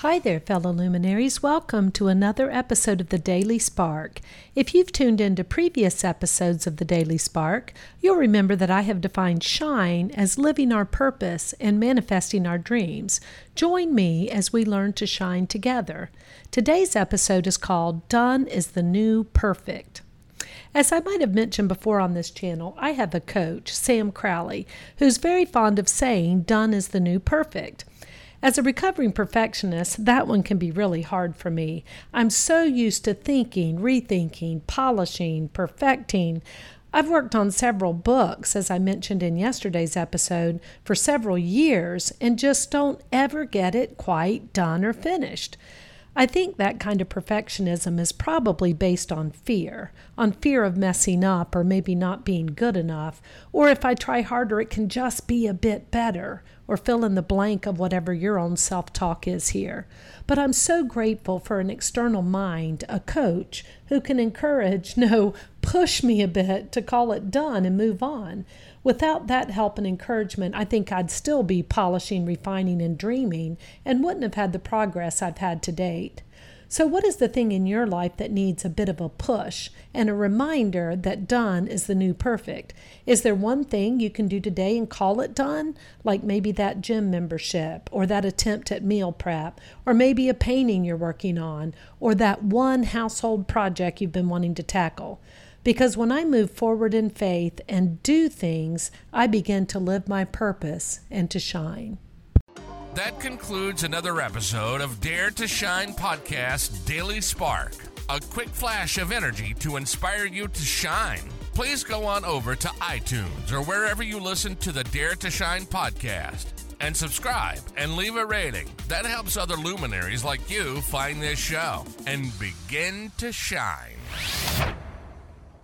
Hi there, fellow luminaries. Welcome to another episode of the Daily Spark. If you've tuned into previous episodes of the Daily Spark, you'll remember that I have defined shine as living our purpose and manifesting our dreams. Join me as we learn to shine together. Today's episode is called Done is the New Perfect. As I might have mentioned before on this channel, I have a coach, Sam Crowley, who's very fond of saying, Done is the new perfect. As a recovering perfectionist, that one can be really hard for me. I'm so used to thinking, rethinking, polishing, perfecting. I've worked on several books, as I mentioned in yesterday's episode, for several years and just don't ever get it quite done or finished. I think that kind of perfectionism is probably based on fear, on fear of messing up or maybe not being good enough, or if I try harder, it can just be a bit better, or fill in the blank of whatever your own self talk is here. But I'm so grateful for an external mind, a coach, who can encourage, no, push me a bit to call it done and move on. Without that help and encouragement, I think I'd still be polishing, refining, and dreaming and wouldn't have had the progress I've had to date. So, what is the thing in your life that needs a bit of a push and a reminder that done is the new perfect? Is there one thing you can do today and call it done? Like maybe that gym membership, or that attempt at meal prep, or maybe a painting you're working on, or that one household project you've been wanting to tackle. Because when I move forward in faith and do things, I begin to live my purpose and to shine. That concludes another episode of Dare to Shine Podcast Daily Spark. A quick flash of energy to inspire you to shine. Please go on over to iTunes or wherever you listen to the Dare to Shine podcast and subscribe and leave a rating. That helps other luminaries like you find this show and begin to shine.